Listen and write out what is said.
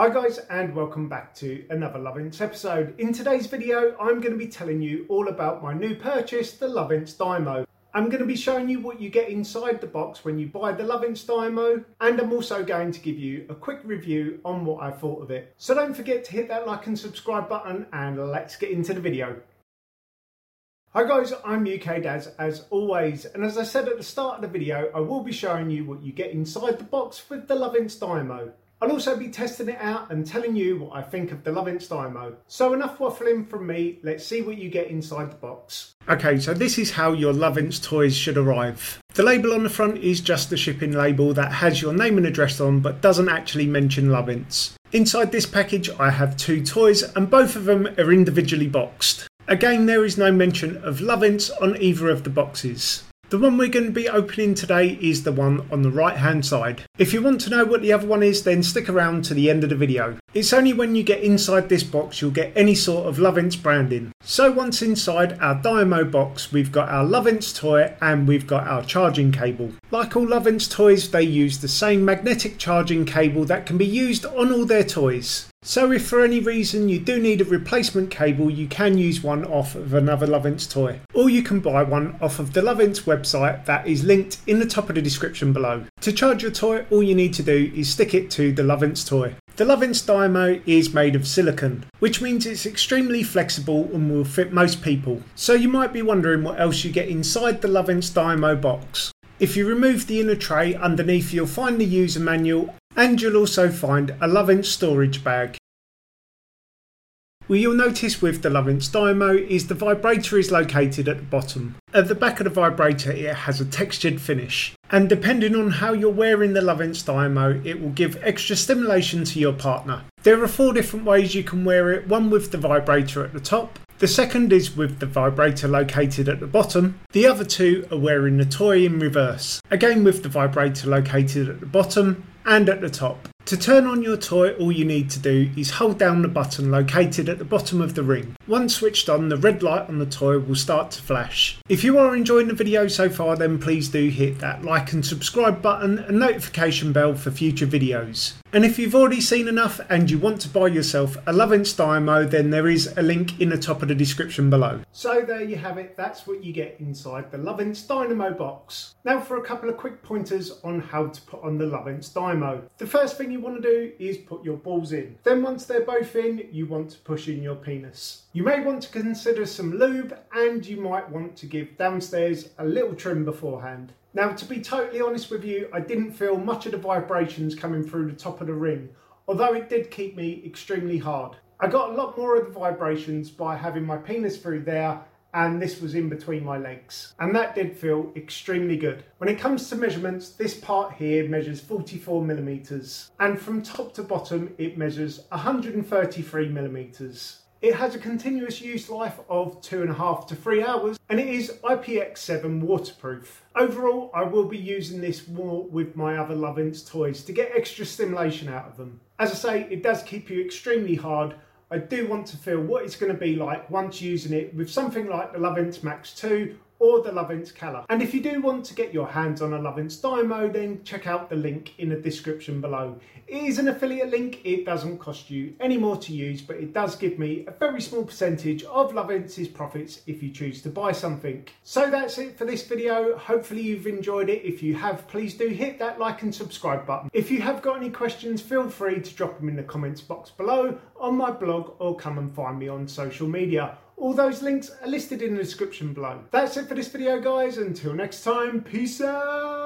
Hi guys and welcome back to another Lovense episode. In today's video I'm going to be telling you all about my new purchase, the Lovense Diamo. I'm going to be showing you what you get inside the box when you buy the Lovense Diamo and I'm also going to give you a quick review on what I thought of it. So don't forget to hit that like and subscribe button and let's get into the video. Hi guys, I'm UK Daz as always and as I said at the start of the video I will be showing you what you get inside the box with the Lovense Diamo. I'll also be testing it out and telling you what I think of the Lovense Diamo. So enough waffling from me, let's see what you get inside the box. Okay, so this is how your Lovense toys should arrive. The label on the front is just the shipping label that has your name and address on but doesn't actually mention Lovense. Inside this package I have two toys and both of them are individually boxed. Again there is no mention of Lovense on either of the boxes. The one we're going to be opening today is the one on the right hand side. If you want to know what the other one is then stick around to the end of the video. It's only when you get inside this box you'll get any sort of Lovense branding. So once inside our Diamo box we've got our Lovense toy and we've got our charging cable. Like all Lovense toys they use the same magnetic charging cable that can be used on all their toys. So if for any reason you do need a replacement cable, you can use one off of another Lovense toy. Or you can buy one off of the Lovense website that is linked in the top of the description below. To charge your toy, all you need to do is stick it to the Lovense toy. The Lovense Diamo is made of silicon, which means it's extremely flexible and will fit most people. So you might be wondering what else you get inside the Lovense Diamo box. If you remove the inner tray underneath you'll find the user manual and you'll also find a Lovense storage bag. What you'll notice with the Lovense Diamo is the vibrator is located at the bottom. At the back of the vibrator it has a textured finish and depending on how you're wearing the Lovense Diamo it will give extra stimulation to your partner. There are four different ways you can wear it, one with the vibrator at the top, the second is with the vibrator located at the bottom. The other two are wearing the toy in reverse, again with the vibrator located at the bottom and at the top. To turn on your toy, all you need to do is hold down the button located at the bottom of the ring. Once switched on, the red light on the toy will start to flash. If you are enjoying the video so far, then please do hit that like and subscribe button and notification bell for future videos. And if you've already seen enough and you want to buy yourself a Lovense Diamo, then there is a link in the top of the description below. So there you have it, that's what you get inside the Lovense Diamo box. Now for a couple of quick pointers on how to put on the Lovense Diamo. The first thing you want to do is put your balls in. Then once they're both in, you want to push in your penis. You may want to consider some lube and you might want to give downstairs a little trim beforehand. Now, to be totally honest with you, I didn't feel much of the vibrations coming through the top of the ring, although it did keep me extremely hard. I got a lot more of the vibrations by having my penis through there and this was in between my legs. And that did feel extremely good. When it comes to measurements, this part here measures 44 millimeters, and from top to bottom, it measures 133 millimeters. It has a continuous use life of two and a half to three hours and it is IPX7 waterproof. Overall, I will be using this more with my other Lovense toys to get extra stimulation out of them. As I say, it does keep you extremely hard. I do want to feel what it's going to be like once using it with something like the Lovense Max 2 or the Lovense Calor. And if you do want to get your hands on a Lovense Diamo, then check out the link in the description below. It is an affiliate link, it doesn't cost you any more to use, but it does give me a very small percentage of Lovense's profits if you choose to buy something. So that's it for this video. Hopefully you've enjoyed it. If you have, please do hit that like and subscribe button. If you have got any questions, feel free to drop them in the comments box below on my blog or come and find me on social media. All those links are listed in the description below. That's it for this video guys, until next time, peace out!